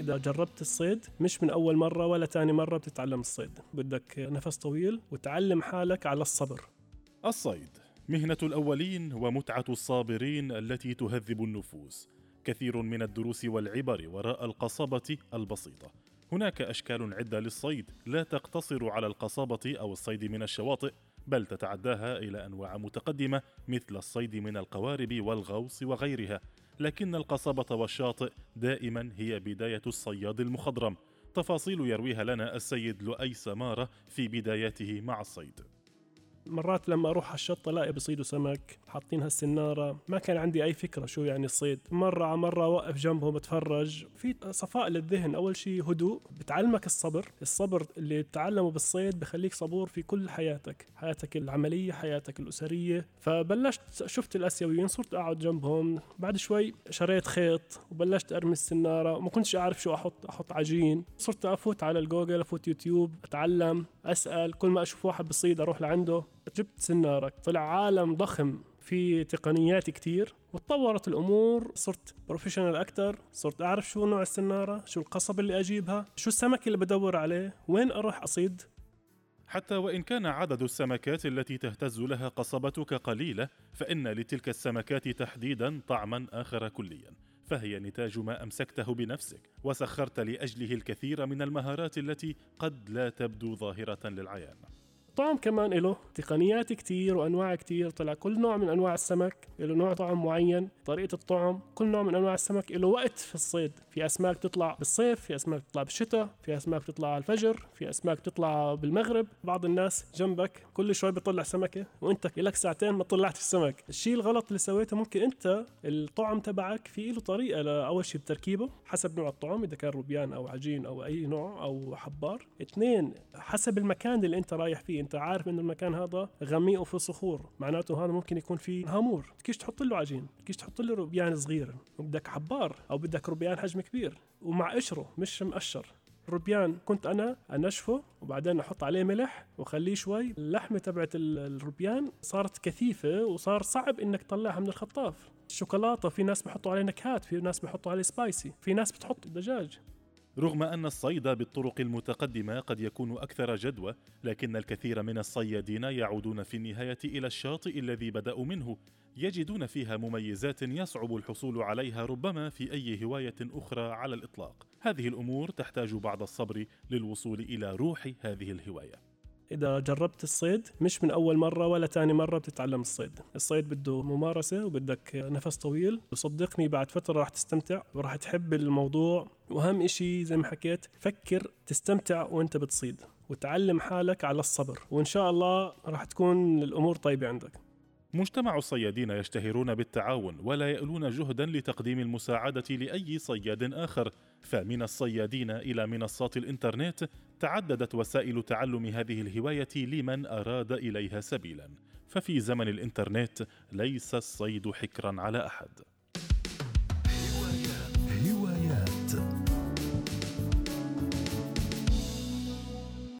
إذا جربت الصيد مش من أول مرة ولا تاني مرة بتتعلم الصيد. بدك نفس طويل وتعلم حالك على الصبر. الصيد مهنة الأولين ومتعة الصابرين التي تهذب النفوس. كثير من الدروس والعبر وراء القصبة البسيطة. هناك أشكال عدة للصيد. لا تقتصر على القصبة أو الصيد من الشواطئ بل تتعداها إلى أنواع متقدمة مثل الصيد من القوارب والغوص وغيرها. لكن القصبة والشاطئ دائما هي بداية الصياد المخضرم. تفاصيل يرويها لنا السيد لؤي سمارة في بداياته مع الصيد. مرات لما أروح على الشط ألاقي بصيدوا سمك حاطين هالسنارة. ما كان عندي أي فكرة شو يعني الصيد. مرة على مرة أوقف جنبهم بتفرج في صفاء للذهن. أول شيء هدوء. بتعلمك الصبر. الصبر اللي بتعلمه بالصيد بخليك صبور في كل حياتك. حياتك العملية حياتك الأسرية. فبلشت شفت الأسيويين. صرت أقعد جنبهم. بعد شوي شريت خيط وبلشت أرمي السنارة. وما كنتش أعرف شو أحط. أحط عجين. صرت أفوت على الجوجل أفوت يوتيوب أتعلم. أسأل كل ما أشوف واحد بصيد أروح لعنده جبت سنارة. طلع عالم ضخم في تقنيات كتير. وتطورت الأمور صرت professional أكثر صرت أعرف شو نوع السنارة شو القصب اللي أجيبها شو السمك اللي بدور عليه وين أروح أصيد. حتى وإن كان عدد السمكات التي تهتز لها قصبتك قليلة فإن لتلك السمكات تحديدا طعما آخر كليا. فهي نتاج ما أمسكته بنفسك وسخرت لأجله الكثير من المهارات التي قد لا تبدو ظاهرة للعيان. الطعم كمان له تقنيات كتير وأنواع كتير طلع كل نوع من أنواع السمك له نوع طعم معين طريقة الطعم كل نوع من أنواع السمك له وقت في الصيد. في أسماك تطلع بالصيف في أسماك تطلع بالشتاء في أسماك تطلع على الفجر في أسماك تطلع بالمغرب. بعض الناس جنبك كل شوي بيطلع سمكة وأنت لك ساعتين ما طلعت السمك. الشيء الغلط اللي سويته ممكن أنت الطعم تبعك في له طريقة اول شيء بتركيبه حسب نوع الطعم إذا كان روبيان أو عجين أو أي نوع أو حبار. اثنين حسب المكان اللي أنت رايح فيه. أنت عارف انه المكان هذا غميق وفي صخور معناته هذا ممكن يكون فيه هامور. بدكش تحط له عجين؟ بدكش تحط له روبيان صغير؟ وبدك حبار أو بدك روبيان حجم كبير ومع قشره مش مقشر. الروبيان كنت أنا أنشفه وبعدين أحط عليه ملح وأخليه شوي. اللحمة تبعت الروبيان صارت كثيفة وصار صعب إنك تطلعها من الخطاف. الشوكولاتة في ناس بحطوا عليه نكهات في ناس بحطوا عليه سبايسي في ناس بتحط دجاج. رغم أن الصيد بالطرق المتقدمة قد يكون أكثر جدوى، لكن الكثير من الصيادين يعودون في النهاية إلى الشاطئ الذي بدأوا منه، يجدون فيها مميزات يصعب الحصول عليها ربما في أي هواية أخرى على الإطلاق. هذه الأمور تحتاج بعض الصبر للوصول إلى روح هذه الهواية. إذا جربت الصيد مش من أول مرة ولا تاني مرة بتتعلم الصيد. الصيد بده ممارسة وبدك نفس طويل. وصدقني بعد فترة راح تستمتع وراح تحب الموضوع. وأهم إشي زي ما حكيت فكر تستمتع وأنت بتصيد وتعلم حالك على الصبر. وإن شاء الله راح تكون الأمور طيبة عندك. مجتمع الصيادين يشتهرون بالتعاون ولا يألون جهدا لتقديم المساعدة لأي صياد آخر. فمن الصيادين إلى منصات الإنترنت تعددت وسائل تعلم هذه الهواية لمن أراد إليها سبيلا. ففي زمن الإنترنت ليس الصيد حكرا على أحد.